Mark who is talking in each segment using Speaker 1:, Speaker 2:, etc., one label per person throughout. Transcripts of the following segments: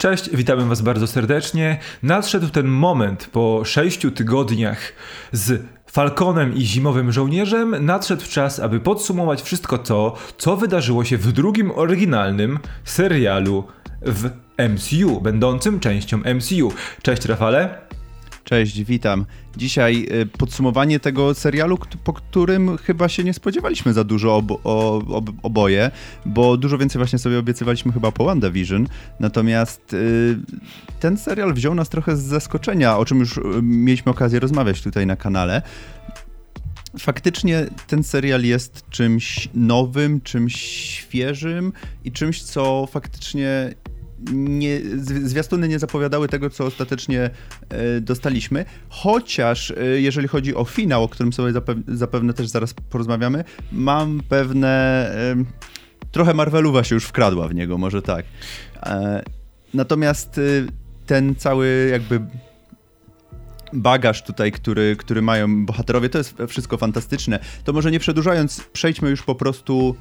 Speaker 1: Cześć, witamy Was bardzo serdecznie. Nadszedł ten moment po sześciu tygodniach z Falconem i Zimowym Żołnierzem nadszedł czas, aby podsumować wszystko to, co wydarzyło się w drugim oryginalnym serialu w MCU, będącym częścią MCU. Cześć Rafale.
Speaker 2: Cześć, witam. Dzisiaj y, podsumowanie tego serialu, po którym chyba się nie spodziewaliśmy za dużo obo, ob, oboje, bo dużo więcej właśnie sobie obiecywaliśmy chyba po WandaVision. Natomiast y, ten serial wziął nas trochę z zaskoczenia, o czym już y, mieliśmy okazję rozmawiać tutaj na kanale. Faktycznie ten serial jest czymś nowym, czymś świeżym i czymś, co faktycznie nie, zwiastuny nie zapowiadały tego, co ostatecznie e, dostaliśmy. Chociaż e, jeżeli chodzi o finał, o którym sobie zapewne też zaraz porozmawiamy, mam pewne. E, trochę Marveluwa się już wkradła w niego, może tak. Natomiast ten cały jakby bagaż tutaj, który, który mają bohaterowie, to jest wszystko fantastyczne. To może nie przedłużając, przejdźmy już po prostu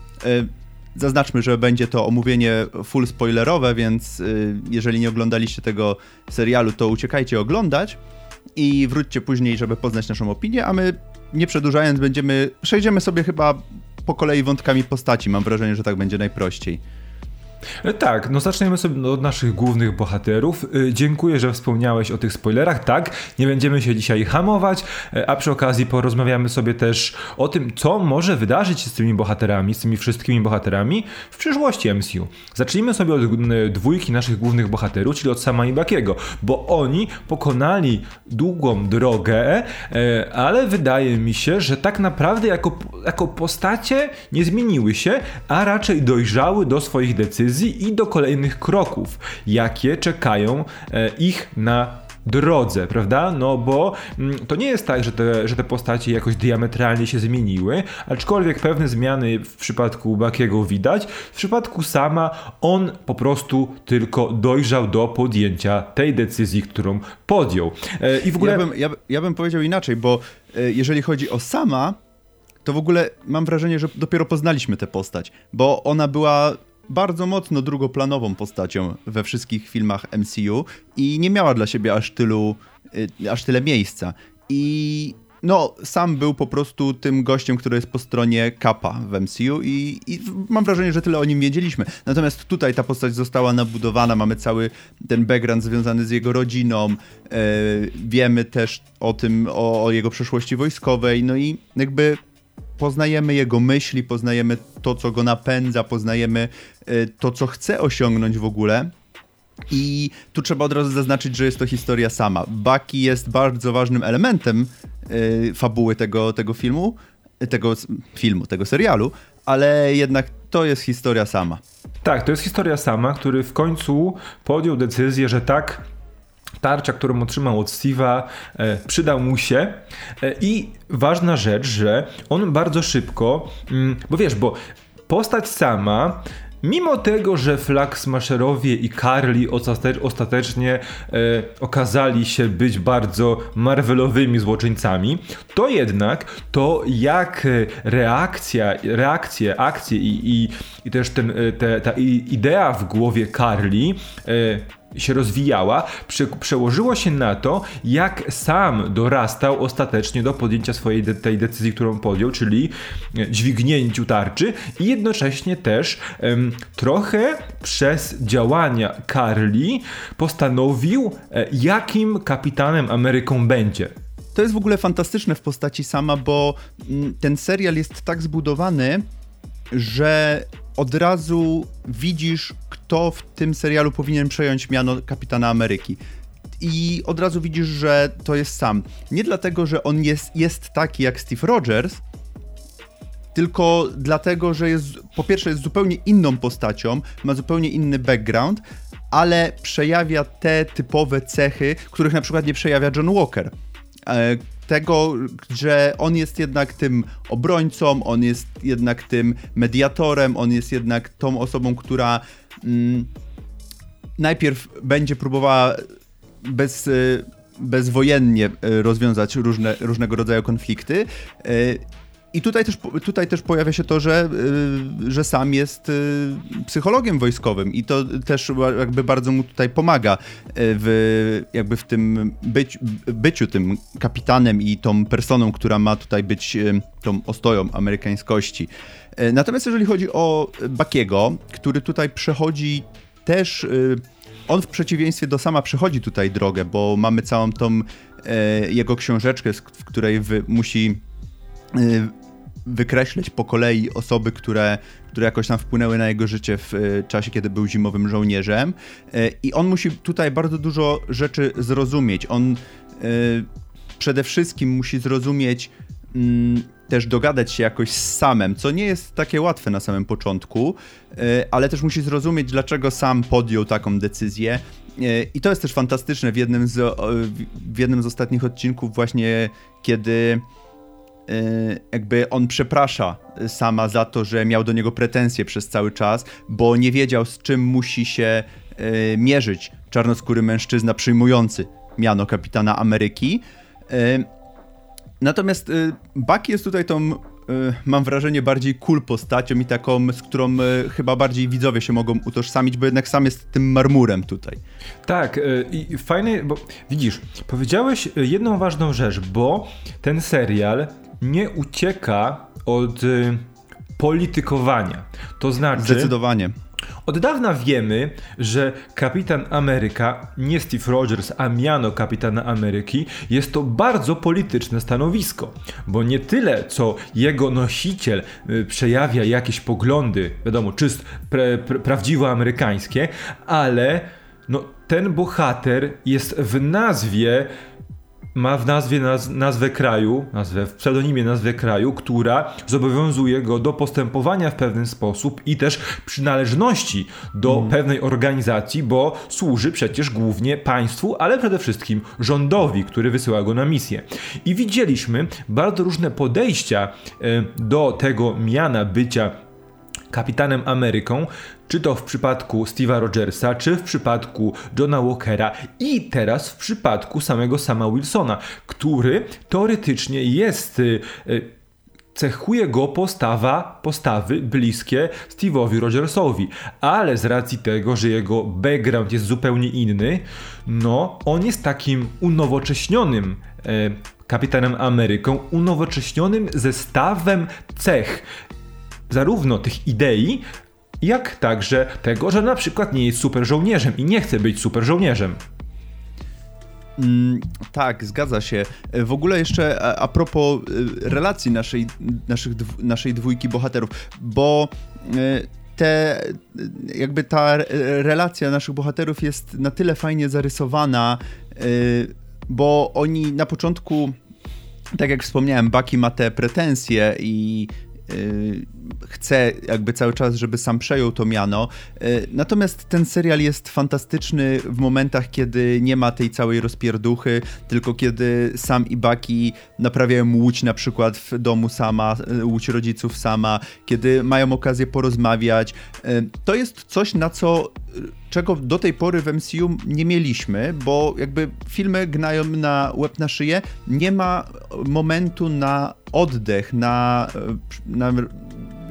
Speaker 2: Zaznaczmy, że będzie to omówienie full spoilerowe, więc y, jeżeli nie oglądaliście tego serialu, to uciekajcie oglądać i wróćcie później, żeby poznać naszą opinię, a my nie przedłużając będziemy, przejdziemy sobie chyba po kolei wątkami postaci. Mam wrażenie, że tak będzie najprościej.
Speaker 1: E, tak, no zaczniemy sobie od naszych głównych bohaterów. E, dziękuję, że wspomniałeś o tych spoilerach. Tak, nie będziemy się dzisiaj hamować, e, a przy okazji porozmawiamy sobie też o tym, co może wydarzyć się z tymi bohaterami, z tymi wszystkimi bohaterami w przyszłości MCU. Zacznijmy sobie od dwójki naszych głównych bohaterów, czyli od Sama i Bakiego, bo oni pokonali długą drogę, ale wydaje mi się, że tak naprawdę jako, jako postacie nie zmieniły się, a raczej dojrzały do swoich decyzji decyzji i do kolejnych kroków, jakie czekają e, ich na drodze, prawda? No bo mm, to nie jest tak, że te, że te postacie jakoś diametralnie się zmieniły, aczkolwiek pewne zmiany w przypadku Bakiego widać. W przypadku Sama on po prostu tylko dojrzał do podjęcia tej decyzji, którą podjął.
Speaker 2: E, I w ogóle... Ja bym, ja, ja bym powiedział inaczej, bo e, jeżeli chodzi o Sama, to w ogóle mam wrażenie, że dopiero poznaliśmy tę postać, bo ona była bardzo mocno drugoplanową postacią we wszystkich filmach MCU i nie miała dla siebie aż tylu, y, aż tyle miejsca. I no, sam był po prostu tym gościem, który jest po stronie Kappa w MCU i, i, mam wrażenie, że tyle o nim wiedzieliśmy. Natomiast tutaj ta postać została nabudowana, mamy cały ten background związany z jego rodziną, e, wiemy też o tym, o, o jego przeszłości wojskowej, no i jakby poznajemy jego myśli, poznajemy to, co go napędza, poznajemy e, to, co chce osiągnąć w ogóle. I tu trzeba od razu zaznaczyć, że jest to historia sama. Bucky jest bardzo ważnym elementem yy, fabuły tego, tego filmu, tego filmu, tego serialu, ale jednak to jest historia sama.
Speaker 1: Tak, to jest historia sama, który w końcu podjął decyzję, że tak, tarcza, którą otrzymał od Steve'a, e, przydał mu się. E, I ważna rzecz, że on bardzo szybko, mm, bo wiesz, bo postać sama Mimo tego, że Flag Smasherowie i Carly ostatecznie e, okazali się być bardzo Marvelowymi złoczyńcami, to jednak to jak reakcja, reakcje, akcje i, i, i też ten, te, ta idea w głowie Carly się rozwijała, prze, przełożyło się na to, jak sam dorastał ostatecznie do podjęcia swojej de, tej decyzji, którą podjął, czyli e, dźwignięciu tarczy i jednocześnie też em, trochę przez działania Carly postanowił, e, jakim kapitanem Ameryką będzie.
Speaker 2: To jest w ogóle fantastyczne w postaci sama, bo mm, ten serial jest tak zbudowany, że od razu widzisz, kto w tym serialu powinien przejąć miano kapitana Ameryki. I od razu widzisz, że to jest sam. Nie dlatego, że on jest, jest taki jak Steve Rogers, tylko dlatego, że jest po pierwsze jest zupełnie inną postacią, ma zupełnie inny background, ale przejawia te typowe cechy, których na przykład nie przejawia John Walker. Tego, że on jest jednak tym obrońcą, on jest jednak tym mediatorem, on jest jednak tą osobą, która mm, najpierw będzie próbowała bez, y, bezwojennie y, rozwiązać różne, różnego rodzaju konflikty. I tutaj też, tutaj też pojawia się to, że, y, że sam jest y, psychologiem wojskowym i to też jakby bardzo mu tutaj pomaga y, w, jakby w tym być, byciu tym kapitanem i tą personą, która ma tutaj być tą ostoją amerykańskości. Natomiast jeżeli chodzi o Bakiego, który tutaj przechodzi też, on w przeciwieństwie do sama przechodzi tutaj drogę, bo mamy całą tą jego książeczkę, w której musi wykreśleć po kolei osoby, które, które jakoś tam wpłynęły na jego życie w e, czasie, kiedy był zimowym żołnierzem. E, I on musi tutaj bardzo dużo rzeczy zrozumieć. On e, przede wszystkim musi zrozumieć mm, też dogadać się jakoś z samem, co nie jest takie łatwe na samym początku, ale też musi zrozumieć, dlaczego sam podjął taką decyzję. I to jest też fantastyczne w jednym z, w jednym z ostatnich odcinków, właśnie kiedy jakby on przeprasza sama za to, że miał do niego pretensje przez cały czas, bo nie wiedział z czym musi się y, mierzyć czarnoskóry mężczyzna przyjmujący miano kapitana Ameryki. Y, natomiast Bucky jest tutaj tą mam wrażenie, bardziej cool postacią i taką, z którą chyba bardziej widzowie się mogą utożsamić, bo jednak sam jest tym marmurem tutaj.
Speaker 1: Tak, i fajne, bo widzisz, powiedziałeś jedną ważną rzecz, bo ten serial nie ucieka od y, politykowania. To znaczy.
Speaker 2: Zdecydowanie.
Speaker 1: Od dawna wiemy, że kapitan Ameryka, nie Steve Rogers, a miano kapitana Ameryki, jest to bardzo polityczne stanowisko, bo nie tyle co jego nosiciel y, przejawia jakieś poglądy, wiadomo, czyst pra, prawdziwo amerykańskie, ale no, ten bohater jest w nazwie ma w nazwie naz nazwę kraju, nazwę, w pseudonimie nazwę kraju, która zobowiązuje go do postępowania w pewien sposób i też przynależności do mm. pewnej organizacji, bo służy przecież głównie państwu, ale przede wszystkim rządowi, który wysyła go na misję. I widzieliśmy bardzo różne podejścia e, do tego miana bycia kapitanem Ameryką, czy to w przypadku Steve'a Rogersa, czy w przypadku Johna Walkera i teraz w przypadku samego Sama Wilsona, który teoretycznie jest y, y, cechuje go postawa, postawy bliskie Steve'owi Rogersowi, ale z racji tego, że jego background jest zupełnie inny, no on jest takim unowocześnionym e, kapitanem Ameryką, unowocześnionym zestawem cech zarówno tych idei, jak także tego, że na przykład nie jest super żołnierzem i nie chce być super żołnierzem.
Speaker 2: Mm, tak, zgadza się. E, w ogóle jeszcze a, a propos e, relacji naszej, naszych, naszej dwójki bohaterów, bo e, te, jakby ta relacja naszych bohaterów jest na tyle fajnie zarysowana, bo oni na początku, tak jak wspomniałem, Baki ma te pretensje i chce jakby cały czas, żeby sam przejął to miano. Y, natomiast ten serial jest fantastyczny w momentach, kiedy nie ma tej całej rozpierduchy, tylko kiedy sam i Baki naprawiają łódź na przykład w domu sama, y, łódź rodziców sama, kiedy mają okazję porozmawiać. To jest coś, na co czego do tej pory w MCU nie mieliśmy, bo jakby filmy gnają na łeb na szyję, nie ma momentu na oddech, na, na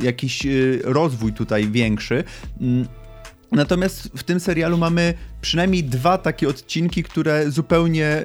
Speaker 2: jakiś y, rozwój tutaj większy. Mm, natomiast w tym serialu mamy przynajmniej dwa takie odcinki, które zupełnie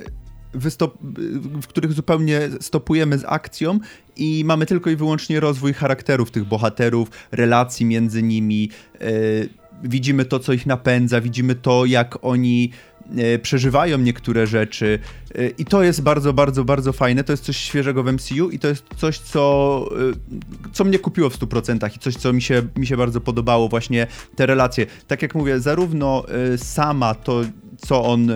Speaker 2: w których zupełnie stopujemy z akcją i mamy tylko i wyłącznie rozwój charakterów tych bohaterów, relacji między nimi. Yy, widzimy to, co ich napędza, widzimy to, jak oni e, przeżywają niektóre rzeczy e, i to jest bardzo, bardzo, bardzo fajne, to jest coś świeżego w MCU i to jest coś, co, e, co mnie kupiło w 100% i coś, co mi się, mi się bardzo podobało, właśnie te relacje. Tak jak mówię, zarówno sama to, co on,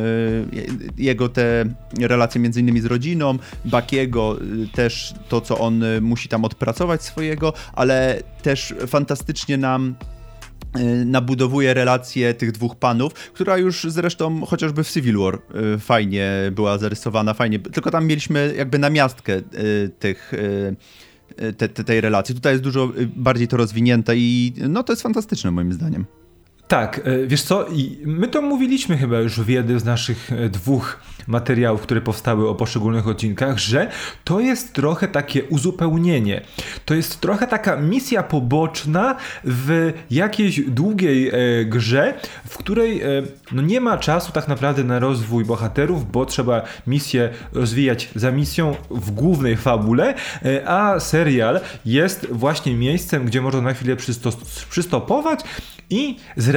Speaker 2: jego te relacje między innymi z rodziną, Bakiego, też to, co on musi tam odpracować swojego, ale też fantastycznie nam nabudowuje relację tych dwóch panów, która już zresztą chociażby w Civil War y, fajnie była zarysowana, fajnie, tylko tam mieliśmy jakby namiastkę y, tych te, te, tej relacji. Tutaj jest dużo bardziej to rozwinięte i no to jest fantastyczne moim zdaniem.
Speaker 1: Tak, e, wiesz co, my to mówiliśmy chyba już w jednym z naszych e, dwóch materiałów, które powstały o poszczególnych odcinkach, że to jest trochę takie uzupełnienie. To jest trochę taka misja poboczna w jakiejś długiej e, grze, w której e, no nie ma czasu tak naprawdę na rozwój bohaterów, bo trzeba misję rozwijać za misją w głównej fabule, e, a serial jest właśnie miejscem, gdzie można na chwilę przystopować i zrealizować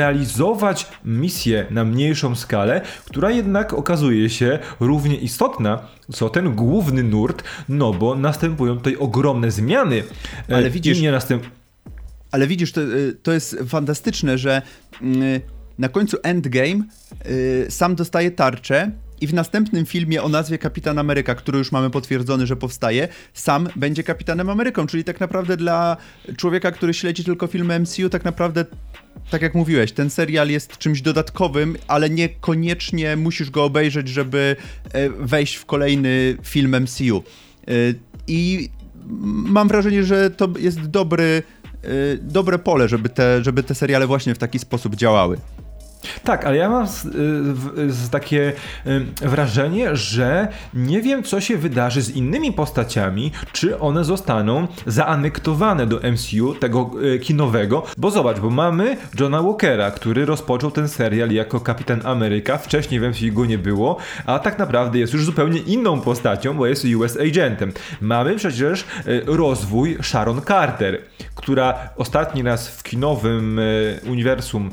Speaker 1: misję na mniejszą skalę, która jednak okazuje się równie istotna, co ten główny nurt, no bo następują tutaj ogromne zmiany.
Speaker 2: E, Ale widzisz, nie następ... Ale widzisz, to, e, to jest fantastyczne, że mm, na końcu Endgame e, sam dostaje tarczę i w następnym filmie o nazwie Kapitan Ameryka, który już mamy potwierdzony, że powstaje, sam będzie Kapitanem Ameryką, czyli tak naprawdę dla człowieka, który śledzi tylko filmy MCU, tak naprawdę tak jak mówiłeś, ten serial jest czymś dodatkowym, ale niekoniecznie musisz go obejrzeć, żeby e, wejść w kolejny film MCU. E, I mam wrażenie, że to jest dobry, e, dobre pole, żeby te, żeby te seriale właśnie w taki sposób działały.
Speaker 1: Tak, ale ja mam z, z, z takie y, wrażenie, że nie wiem, co się wydarzy z innymi postaciami, czy one zostaną zaanektowane do MCU, tego y, kinowego, bo zobacz, bo mamy Johna Walkera, który rozpoczął ten serial jako Kapitan Ameryka, wcześniej w MCU go nie było, a tak naprawdę jest już zupełnie inną postacią, bo jest US Agentem. Mamy przecież y, rozwój Sharon Carter, która ostatni raz w kinowym uniwersum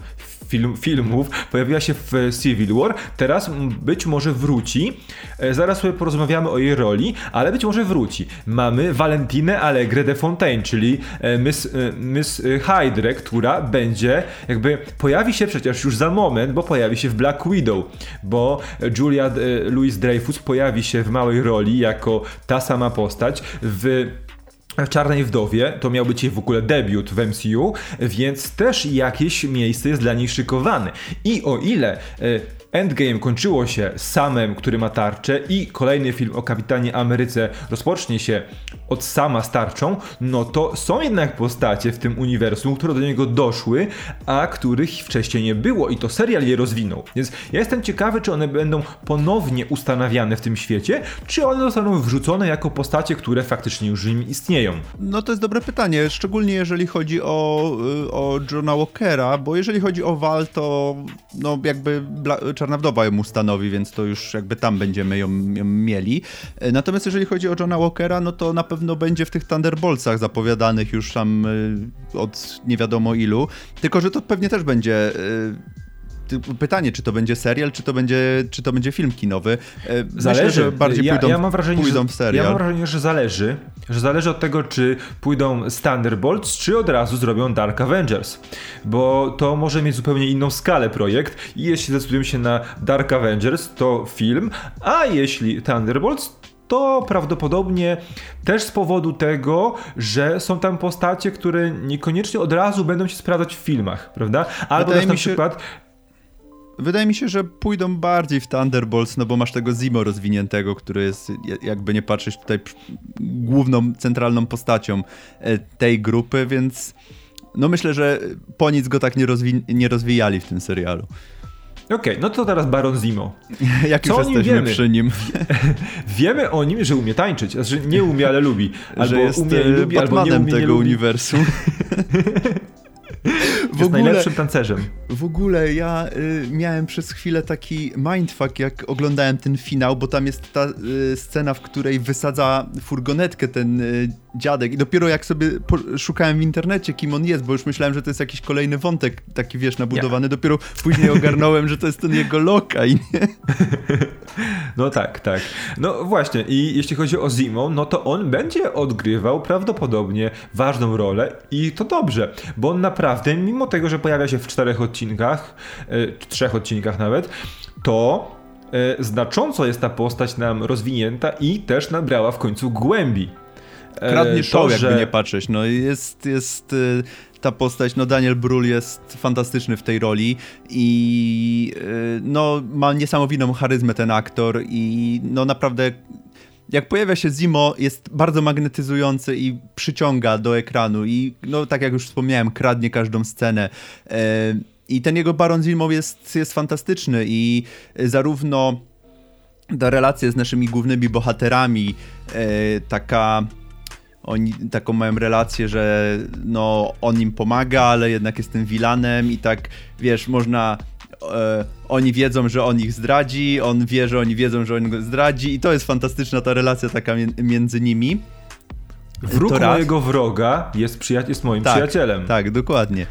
Speaker 1: film, filmów pojawiła się w Civil War, teraz być może wróci. E, zaraz sobie porozmawiamy o jej roli, ale być może wróci. Mamy Valentinę Allegre de Fontaine, czyli e, Miss, e, Miss Hydra, która będzie jakby pojawi się przecież już za moment, bo pojawi się w Black Widow, bo Julia Louis Dreyfus pojawi się w małej roli jako ta sama postać w w Czarnej Wdowie to miał być jej w ogóle debiut w MCU, więc też jakieś miejsce jest dla niej szykowane. I o ile e, Endgame kończyło się samem, który ma tarczę i kolejny film o Kapitanie Ameryce rozpocznie się od sama starczą, no to są jednak postacie w tym uniwersum, które do niego doszły, a których wcześniej nie było i to serial je rozwinął. Więc ja jestem ciekawy, czy one będą ponownie ustanawiane w tym świecie, czy one zostaną wrzucone jako postacie, które faktycznie już im istnieją.
Speaker 2: No to jest dobre pytanie, szczególnie jeżeli chodzi o, y, o Johna Walkera, bo jeżeli chodzi o Val, to no jakby Bla Czarna Wdowa ją ustanowi, więc to już jakby tam będziemy ją, ją mieli. E, natomiast jeżeli chodzi o Johna Walkera, no to na pewno będzie w tych Thunderboltsach zapowiadanych już tam e, od nie wiadomo ilu. Tylko, że to pewnie też będzie e, pytanie, czy to będzie serial, czy to będzie, czy to będzie film kinowy.
Speaker 1: Zależy. Myślę, że bardziej ja, pójdą, ja mam wrażenie,
Speaker 2: pójdą w serial.
Speaker 1: Ja mam wrażenie, że zależy. Że zależy od tego, czy pójdą z Thunderbolts, czy od razu zrobią Dark Avengers. Bo to może mieć zupełnie inną skalę projekt i jeśli decydują się na Dark Avengers, to film, a jeśli Thunderbolts, to prawdopodobnie też z powodu tego, że są tam postacie, które niekoniecznie od razu będą się sprawdzać w filmach, prawda? Albo też na się... przykład
Speaker 2: Wydaje mi się, że pójdą bardziej w Thunderbolts, no bo masz tego Zimo rozwiniętego, który jest, jakby nie patrzeć, tutaj główną, centralną postacią e, tej grupy, więc no myślę, że po nic go tak nie, rozwi nie rozwijali w tym serialu.
Speaker 1: Okej, okay, no to teraz Baron Zimo.
Speaker 2: Jak Co już jesteśmy wiemy? przy nim?
Speaker 1: wiemy o nim, że umie tańczyć. Znaczy nie umie, ale lubi.
Speaker 2: Albo że jest umie, lubi, albo nie umie, tego nie uniwersum.
Speaker 1: w jest ogóle, najlepszym tancerzem.
Speaker 2: W ogóle ja y, miałem przez chwilę taki mindfuck, jak oglądałem ten finał, bo tam jest ta y, scena, w której wysadza furgonetkę ten y, dziadek i dopiero jak sobie szukałem w internecie, kim on jest, bo już myślałem, że to jest jakiś kolejny wątek taki, wiesz, nabudowany, dopiero później ogarnąłem, że to jest ten jego lokaj, nie?
Speaker 1: No tak, tak. No właśnie i jeśli chodzi o Zimo, no to on będzie odgrywał prawdopodobnie ważną rolę i to dobrze, bo on naprawdę, mimo tego, że pojawia się w czterech odcinkach, e, trzech odcinkach nawet, to e, znacząco jest ta postać nam rozwinięta i też nabrała w końcu głębi.
Speaker 2: E, Kradnie show, to, że... jakby nie patrzeć. No jest, jest ta postać, no Daniel Brühl jest fantastyczny w tej roli i no ma niesamowitą charyzmę ten aktor i no naprawdę jak pojawia się Zimo, jest bardzo magnetyzujący i przyciąga do ekranu i no tak jak już wspomniałem, kradnie każdą scenę. E, I ten jego Baron Zimo jest, jest fantastyczny i zarówno ta relacja z naszymi głównymi bohaterami, e, taka oni taką mają relację, że no on im pomaga, ale jednak jest tym wilanem i tak, wiesz, można e, oni wiedzą, że on ich zdradzi, on wie, że oni wiedzą, że on go zdradzi i to jest fantastyczna ta relacja taka między nimi.
Speaker 1: Wróg mojego wroga jest, przyja- jest moim
Speaker 2: tak,
Speaker 1: przyjacielem.
Speaker 2: Tak, dokładnie.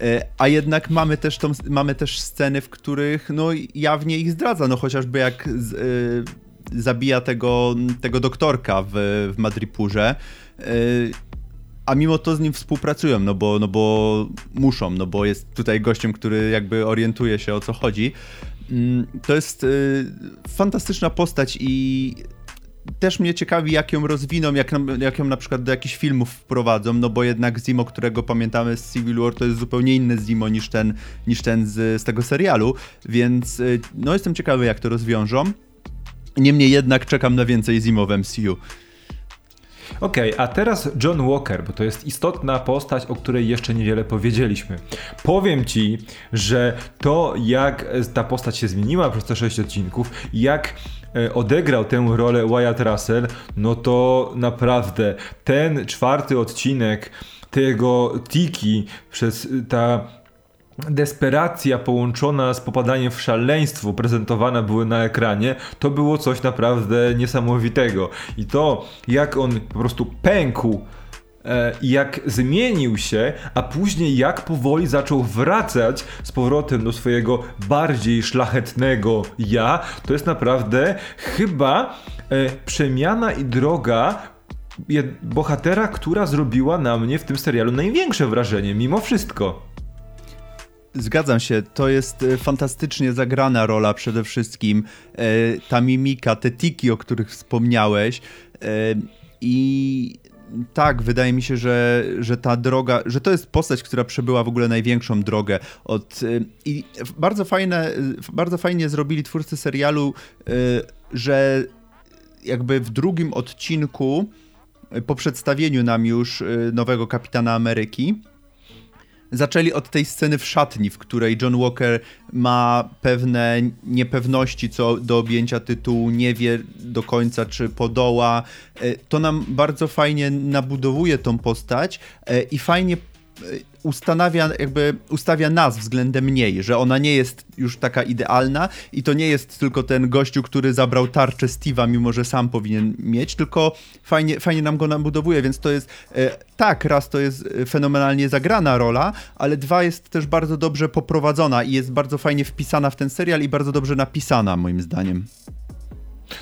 Speaker 2: E, a jednak mamy też, tą, mamy też sceny, w których no jawnie ich zdradza, no chociażby jak z, y, zabija tego, tego doktorka w, w Madripurze. Y, a mimo to z nim współpracują, no bo, no bo muszą, no bo jest tutaj gościem, który jakby orientuje się o co chodzi. Mm, to jest y, fantastyczna postać i też mnie ciekawi, jak ją rozwiną, jak, jak ją na przykład do jakichś filmów wprowadzą, no bo jednak Zimo, którego pamiętamy z Civil War, to jest zupełnie inny Zimo niż ten, niż ten z, z tego serialu, więc y, no jestem ciekawy, jak to rozwiążą. Niemniej jednak czekam na więcej Zimo w MCU.
Speaker 1: Okej, okay, a teraz John Walker, bo to jest istotna postać, o której jeszcze niewiele powiedzieliśmy. Powiem ci, że to jak ta postać się zmieniła przez te 6 odcinków, jak e, odegrał tę rolę Wyatt Russell, no to naprawdę ten czwarty odcinek tego Tiki przez ta desperacja połączona z popadaniem w szaleństwo prezentowane były na ekranie, to było coś naprawdę niesamowitego. I to, jak on po prostu pękł e, jak zmienił się, a później jak powoli zaczął wracać z powrotem do swojego bardziej szlachetnego ja, to jest naprawdę chyba e, przemiana i droga bohatera, która zrobiła na mnie w tym serialu największe wrażenie, mimo wszystko.
Speaker 2: Zgadzam się, to jest e, fantastycznie zagrana rola przede wszystkim. E, ta mimika, te tiki, o których wspomniałeś. E, I tak, wydaje mi się, że, że ta droga, że to jest postać, która przebyła w ogóle największą drogę. Od, I bardzo fajne, bardzo fajnie zrobili twórcy serialu, że jakby w drugim odcinku, po przedstawieniu nam już nowego kapitana Ameryki, zaczęli od tej sceny w szatni, w której John Walker ma pewne niepewności co do objęcia tytułu, nie wie do końca, czy podoła. E, to nam bardzo fajnie nabudowuje tą postać e, i fajnie ustanawia, jakby ustawia nas względem niej, że ona nie jest już taka idealna i to nie jest tylko ten gościu, który zabrał tarczę Steve'a, mimo że sam powinien mieć, tylko fajnie, fajnie nam go nabudowuje, więc to jest e, tak, raz to jest fenomenalnie zagrana rola, ale dwa jest też bardzo dobrze poprowadzona i jest bardzo fajnie wpisana w ten serial i bardzo dobrze napisana moim zdaniem.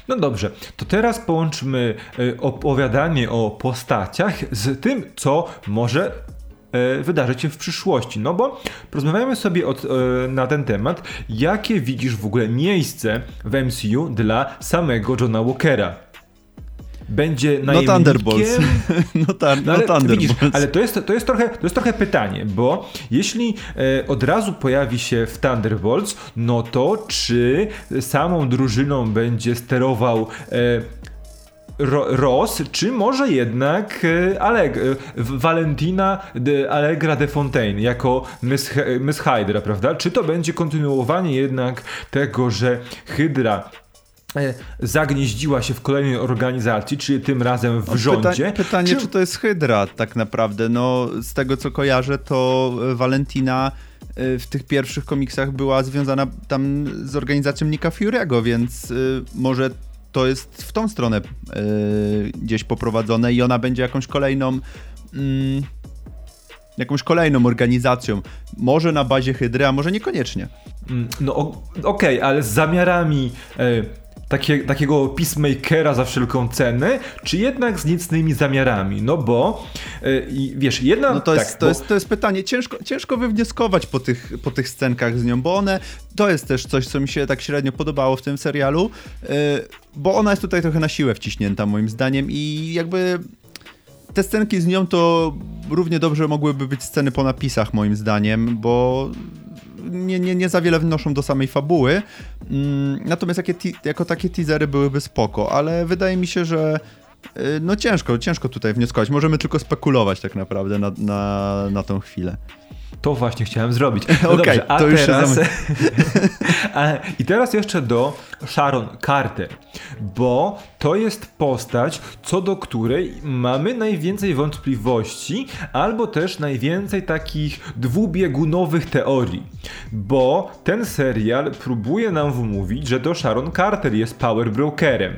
Speaker 1: No dobrze, to teraz połączmy e, opowiadanie o postaciach z tym, co może E, wydarzyć się w przyszłości. No bo porozmawiamy sobie od, e, na ten temat, jakie widzisz w ogóle miejsce w MCU dla samego Johna Walkera będzie
Speaker 2: na No Thunderbolts.
Speaker 1: no, ta, no, ale, no Thunderbolts. Widzisz, ale to jest, to, jest trochę, to jest trochę pytanie, bo jeśli e, od razu pojawi się w Thunderbolts, no to czy samą drużyną będzie sterował e, Ross, czy może jednak e, Alleg Valentina de Allegra de Fontaine jako Miss, Miss Hydra, prawda? Czy to będzie kontynuowanie jednak tego, że Hydra e, zagnieździła się w kolejnej organizacji, czyli tym razem w rządzie.
Speaker 2: Pyta pytanie, czy... czy... to jest Hydra tak naprawdę? No, z tego co kojarzę, to Valentina e, w tych pierwszych komiksach była związana tam z organizacją Nika Fury'ego, więc może to jest w tą stronę yy, gdzieś poprowadzone i ona będzie jakąś kolejną. Yy, jakąś kolejną organizacją. Może na bazie Hydry, a może niekoniecznie.
Speaker 1: Mm, no okej, okay, ale z zamiarami e, takie, takiego peacemakera za wszelką cenę, czy jednak z niecnymi zamiarami? No bo e, wiesz, jedna...
Speaker 2: No to, jest, tak, to, bo... jest, to jest pytanie, ciężko, ciężko wywnioskować po tych, po tych scenkach z nią, bo one, to jest też coś, co mi się tak średnio podobało w tym serialu, e, bo ona jest tutaj trochę na siłę wciśnięta moim zdaniem i jakby te scenki z nią to równie dobrze mogłyby być sceny po napisach moim zdaniem, bo nie, nie, nie za wiele wnoszą do samej fabuły. Mm, natomiast jakie jako takie teasery byłyby spoko, ale wydaje mi się, że y, no ciężko, ciężko tutaj wnioskować. Możemy tylko spekulować tak naprawdę na, na, na tą chwilę.
Speaker 1: To właśnie chciałem zrobić.
Speaker 2: No okay, dobrze, a to już teraz...
Speaker 1: I teraz jeszcze do Sharon Carter, bo to jest postać, co do której mamy najwięcej wątpliwości, albo też najwięcej takich dwubiegunowych teorii, bo ten serial próbuje nam wmówić, że to Sharon Carter jest power brokerem,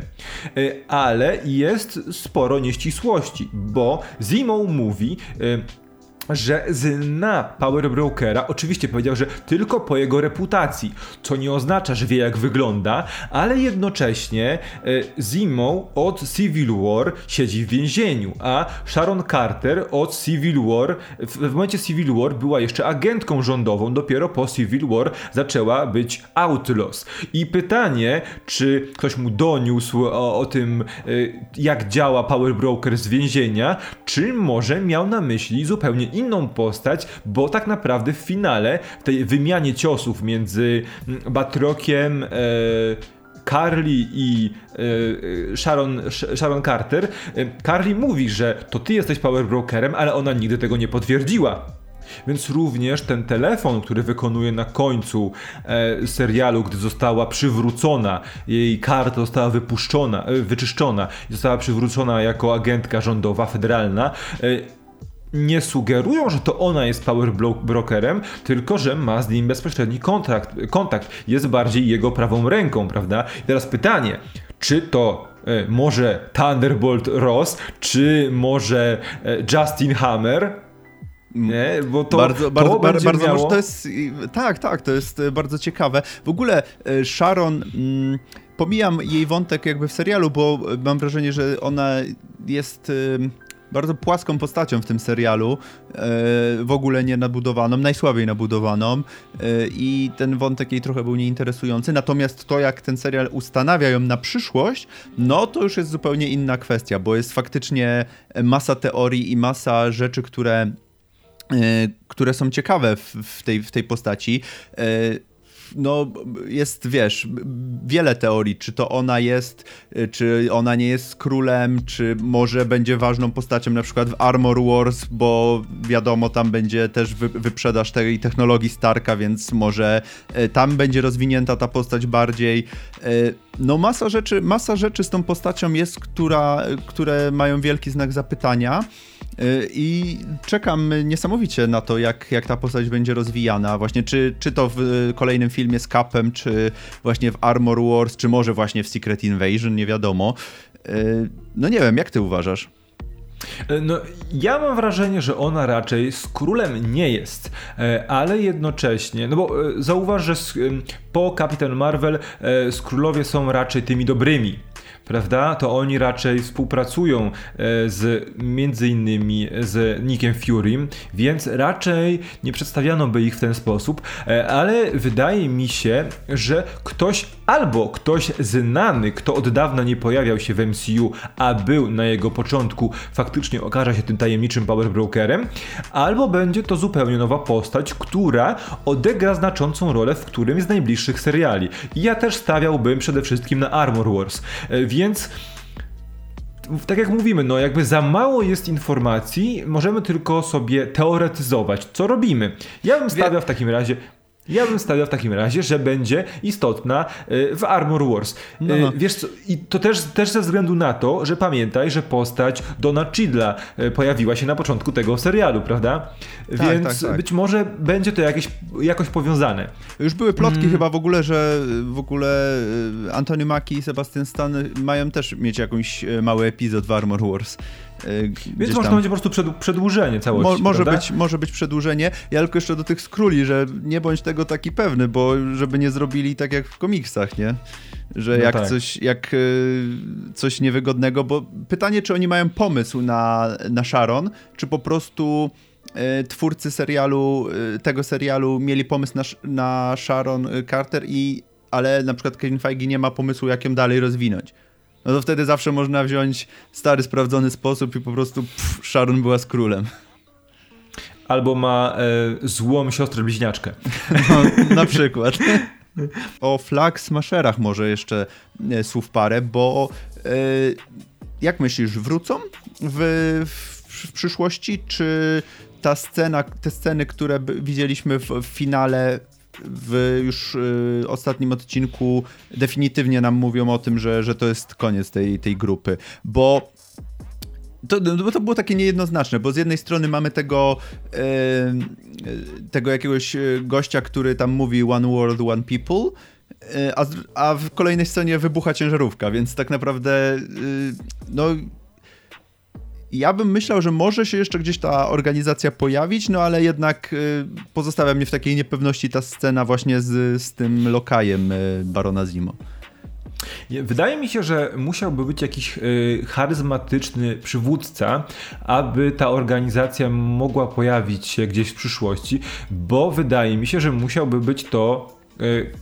Speaker 1: y, ale jest sporo nieścisłości, bo Zimo mówi, y, że zna Power Brokera. Oczywiście powiedział, że tylko po jego reputacji, co nie oznacza, że wie jak wygląda, ale jednocześnie e, Zimo od Civil War siedzi w więzieniu, a Sharon Carter od Civil War, w, w momencie Civil War była jeszcze agentką rządową, dopiero po Civil War zaczęła być outlaws. I pytanie, czy ktoś mu doniósł o, o tym, e, jak działa Power Broker z więzienia, czy może miał na myśli zupełnie inną postać, bo tak naprawdę w finale, w tej wymianie ciosów między mm, Batrockiem, e, Carly i e, Sharon, Sharon Carter, e, Carly mówi, że to ty jesteś power brokerem, ale ona nigdy tego nie potwierdziła. Więc również ten telefon, który wykonuje na końcu e, serialu, gdy została przywrócona, jej karta została wypuszczona, e, wyczyszczona, została przywrócona jako agentka rządowa, federalna, e, nie sugerują, że to ona jest power brokerem, tylko że ma z nim bezpośredni kontakt, kontakt. Jest bardziej jego prawą ręką, prawda? I teraz pytanie, czy to e, może Thunderbolt Ross, czy może e, Justin Hammer? Nie, bo to
Speaker 2: bardzo,
Speaker 1: to
Speaker 2: bardzo,
Speaker 1: bardzo,
Speaker 2: bardzo
Speaker 1: miało...
Speaker 2: to jest tak, tak, to jest e, bardzo ciekawe. W ogóle e, Sharon mm, pomijam jej wątek jakby w serialu, bo mam wrażenie, że ona jest bardzo płaską postacią w tym serialu, e, w ogóle nie nabudowaną, najsłabiej nabudowaną e, i ten wątek jej trochę był nieinteresujący, natomiast to jak ten serial ustanawia ją na przyszłość, no to już jest zupełnie inna kwestia, bo jest faktycznie masa teorii i masa rzeczy, które e, które są ciekawe w, tej, w tej postaci no jest, wiesz, wiele teorii, czy to ona jest, y, czy ona nie jest królem, czy może będzie ważną postacią na przykład w Armor Wars, bo wiadomo, tam będzie też wy, wyprzedaż tej technologii Starka, więc może y, tam będzie rozwinięta ta postać bardziej. Y, no masa rzeczy, masa rzeczy z tą postacią jest, która, które mają wielki znak zapytania. I czekam niesamowicie na to, jak, jak ta postać będzie rozwijana. Właśnie, czy, czy to w kolejnym filmie z Capem, czy właśnie w Armor Wars, czy może właśnie w Secret Invasion, nie wiadomo. No nie wiem, jak ty uważasz?
Speaker 1: No, ja mam wrażenie, że ona raczej z królem nie jest, e, ale jednocześnie, no bo e, zauważ, że po Kapitan Marvel skrólowie są raczej tymi dobrymi prawda, to oni raczej współpracują e, z między innymi z Nickiem Fury, więc raczej nie przedstawiano by ich w ten sposób, e, ale wydaje mi się, że ktoś albo ktoś znany, kto od dawna nie pojawiał się w MCU, a był na jego początku, faktycznie okaże się tym tajemniczym power brokerem, albo będzie to zupełnie nowa postać, która odegra znaczącą rolę w którymś z najbliższych seriali. I ja też stawiałbym przede wszystkim na Armor Wars. E, więc tak jak mówimy, no jakby za mało jest informacji, możemy tylko sobie teoretyzować, co robimy. Ja bym stawiał w takim razie ja bym stawiał w takim razie, że będzie istotna y, w Armor Wars. No, no. Wiesz co, i to też, też ze względu na to, że pamiętaj, że postać Dona Chidla y, pojawiła się na początku tego serialu, prawda? Tak, Więc tak, tak. być może będzie to jakieś, jakoś powiązane.
Speaker 2: Już były plotki hmm. chyba w ogóle, że w ogóle Anthony Mackie i Sebastian Stan mają też mieć jakiś mały epizod w Armor Wars.
Speaker 1: E, Więc może to będzie po prostu przed, przedłużenie całości. Mo,
Speaker 2: może, być, może być przedłużenie. Ja tylko jeszcze do tych skróli, że nie bądź tego taki pewny, bo żeby nie zrobili tak jak w komiksach, nie? Że no jak, tak. coś, jak y, coś niewygodnego, bo pytanie, czy oni mają pomysł na, na Sharon, czy po prostu y, twórcy serialu, y, tego serialu mieli pomysł na, na Sharon Carter i ale na przykład Kevin Feige nie ma pomysłu, jak ją dalej rozwinąć no to wtedy zawsze można wziąć stary, sprawdzony sposób i po prostu pff, Sharon była z królem.
Speaker 1: Albo ma e, złą siostrę bliźniaczkę.
Speaker 2: No, na przykład. O Flag Smasherach może jeszcze e, słów parę, bo e, jak myślisz, wrócą w, w w przyszłości, czy ta scena, te sceny, które widzieliśmy w, w finale w już y, ostatnim odcinku definitywnie nam mówią o tym, że, że to jest koniec tej, tej grupy, bo to, bo to było takie niejednoznaczne, bo z jednej strony mamy tego, e, tego jakiegoś gościa, który tam mówi One World, One People, a, a w kolejnej scenie wybucha ciężarówka, więc tak naprawdę no ja bym myślał, że może się jeszcze gdzieś ta organizacja pojawić, no ale jednak y, pozostawia mnie w takiej niepewności ta scena właśnie z, z tym lokajem y, Barona Zimo.
Speaker 1: Wydaje mi się, że musiałby być jakiś y, charyzmatyczny przywódca, aby ta organizacja mogła pojawić się gdzieś w przyszłości, bo wydaje mi się, że musiałby być to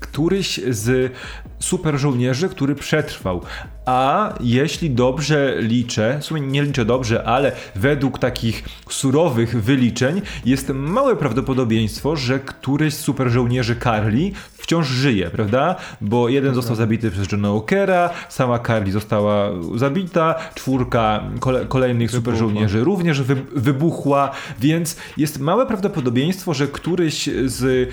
Speaker 1: któryś z super żołnierzy, który przetrwał. A jeśli dobrze liczę, w sumie nie liczę dobrze, ale według takich surowych wyliczeń jest małe prawdopodobieństwo, że któryś z super żołnierzy Carly wciąż żyje, prawda? Bo jeden został zabity przez Johna Walkera, sama Carly została zabita, czwórka kole kolejnych super żołnierzy również wy wybuchła, więc jest małe prawdopodobieństwo, że któryś z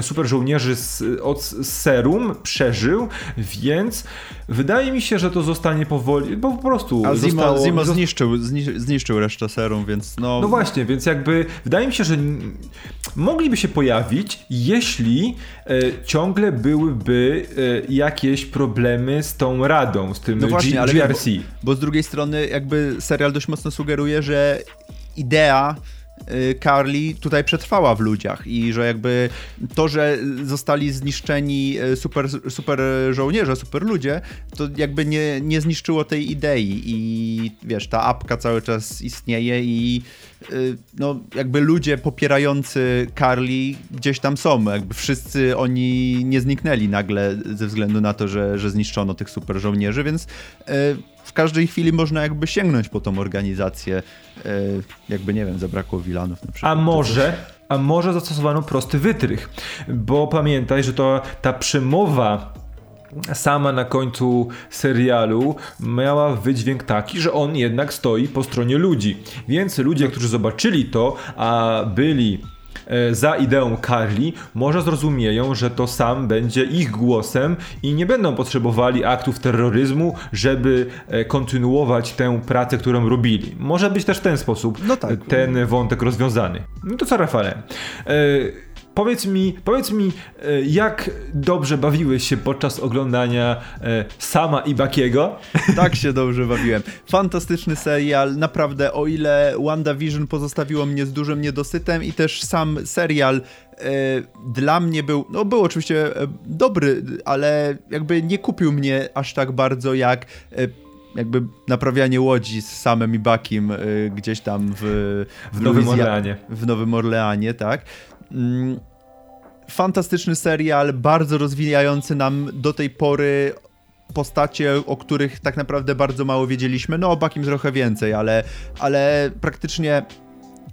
Speaker 1: super żołnierzy z, od serum przeżył, więc wydaje mi się, że to zostanie powoli, bo po prostu
Speaker 2: A Zimo, zostało, Zimo zniszczył, zniszczył resztę serum, więc no...
Speaker 1: No właśnie, więc jakby wydaje mi się, że mogliby się pojawić, jeśli e, ciągle byłyby e, jakieś problemy z tą radą, z tym no właśnie, G ale GRC.
Speaker 2: Bo, bo z drugiej strony jakby serial dość mocno sugeruje, że idea Carly tutaj przetrwała w ludziach i że jakby to, że zostali zniszczeni y, super, super żołnierze, super ludzie, to jakby nie, nie zniszczyło tej idei i wiesz, ta apka cały czas istnieje i y, no jakby ludzie popierający Carly gdzieś tam są, jakby wszyscy oni nie zniknęli nagle ze względu na to, że, że zniszczono tych super żołnierzy, więc w każdej chwili można jakby sięgnąć po tą organizację, e, jakby nie wiem, zabrakło Wilanów na przykład.
Speaker 1: A może, a może zastosowano prosty wytrych, bo pamiętaj, że to ta przemowa sama na końcu serialu miała wydźwięk taki, że on jednak stoi po stronie ludzi. Więc ludzie, którzy zobaczyli to, a byli za ideą Carly, może zrozumieją, że to sam będzie ich głosem i nie będą potrzebowali aktów terroryzmu, żeby e, kontynuować tę pracę, którą robili. Może być też w ten sposób no tak. ten wątek rozwiązany. No to co, Rafale? Powiedz mi, powiedz mi, e, jak dobrze bawiłeś się podczas oglądania e, Sama i Bakiego?
Speaker 2: Tak się dobrze bawiłem. Fantastyczny serial, naprawdę, o ile WandaVision pozostawiło mnie z dużym niedosytem i też sam serial e, dla mnie był, no był oczywiście dobry, ale jakby nie kupił mnie aż tak bardzo jak jakby naprawianie łodzi z samym i Bakim gdzieś tam w,
Speaker 1: w, w Nowym Orleanie.
Speaker 2: W Nowym Orleanie, tak. Mm, fantastyczny serial, bardzo rozwijający nam do tej pory postacie, o których tak naprawdę bardzo mało wiedzieliśmy. No o Bakim trochę więcej, ale, ale praktycznie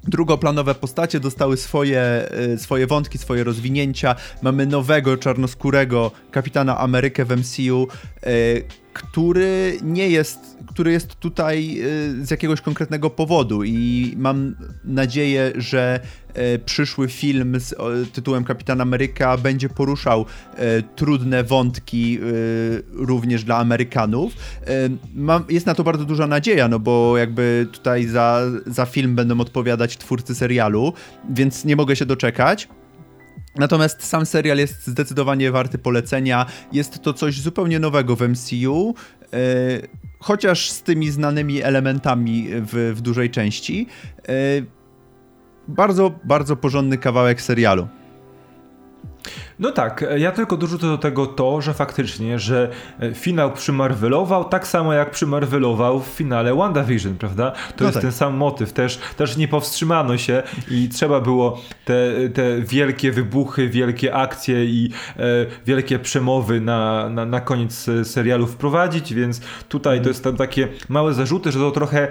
Speaker 2: drugoplanowe postacie dostały swoje, y, swoje wątki, swoje rozwinięcia. Mamy nowego czarnoskórego kapitana Amerykę w MCU, y, który nie jest, który jest tutaj y, z jakiegoś konkretnego powodu i mam nadzieję, że przyszły film z tytułem Kapitan Ameryka będzie poruszał trudne wątki również dla Amerykanów. Jest na to bardzo duża nadzieja, no bo jakby tutaj za, za film będą odpowiadać twórcy serialu, więc nie mogę się doczekać. Natomiast sam serial jest zdecydowanie warty polecenia. Jest to coś zupełnie nowego w MCU, e, chociaż z tymi znanymi elementami w, w dużej części. Yy, bardzo, bardzo porządny kawałek serialu.
Speaker 1: No tak, ja tylko dorzucę do tego to, że faktycznie, że e, finał przymarwelował tak samo jak przymarwelował w finale WandaVision, prawda? To no jest tak. ten sam motyw, też, też nie powstrzymano się i trzeba było te, te wielkie wybuchy, wielkie akcje i e, wielkie przemowy na, na, na koniec serialu wprowadzić, więc tutaj to jest tam takie małe zarzuty, że to trochę e,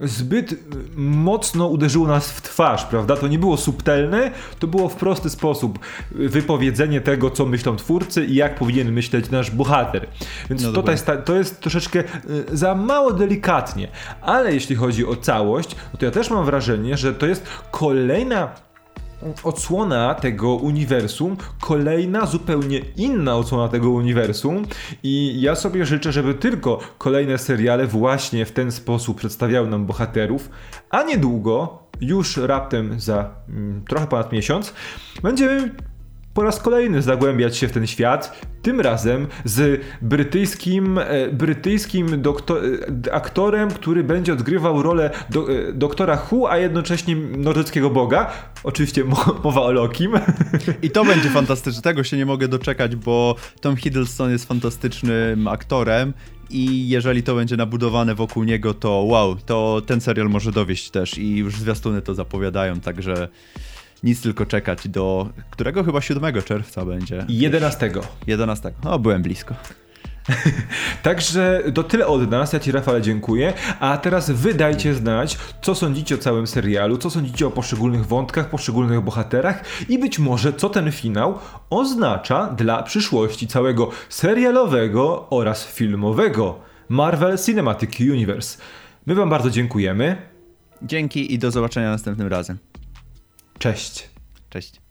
Speaker 1: zbyt mocno uderzyło nas w twarz, prawda? To nie było subtelne, to było w prosty sposób wypowiedziane powiedzenie tego, co myślą twórcy i jak powinien myśleć nasz bohater. Więc
Speaker 2: No
Speaker 1: tutaj sta- to jest troszeczkę y, za mało delikatnie. Ale jeśli chodzi o całość, no to ja też mam wrażenie, że to jest kolejna odsłona tego uniwersum, kolejna zupełnie inna odsłona tego uniwersum i ja sobie życzę, żeby tylko kolejne seriale właśnie w ten sposób przedstawiały nam bohaterów, a niedługo, już raptem za mm, trochę ponad miesiąc, będziemy po raz kolejny zagłębiać się w ten świat, tym razem z brytyjskim, e, brytyjskim doktor, e, aktorem, który będzie odgrywał rolę do, e, doktora Hu, a jednocześnie nordyckiego boga. Oczywiście mo- mowa o Lokim.
Speaker 2: I to będzie fantastyczne, tego się nie mogę doczekać, bo Tom Hiddleston jest fantastycznym aktorem i jeżeli to będzie nabudowane wokół niego, to wow, to ten serial może dowieść też i już zwiastuny to zapowiadają, także nic tylko czekać do którego chyba 7 czerwca będzie.
Speaker 1: 11.
Speaker 2: 11. No, byłem blisko.
Speaker 1: Także to tyle od nas. Ja Ci, Rafale, dziękuję. A teraz wy dajcie znać, co sądzicie o całym serialu, co sądzicie o poszczególnych wątkach, poszczególnych bohaterach i być może co ten finał oznacza dla przyszłości całego serialowego oraz filmowego Marvel Cinematic Universe. My Wam bardzo dziękujemy.
Speaker 2: Dzięki i do zobaczenia następnym razem.
Speaker 1: Cześć.
Speaker 2: Cześć.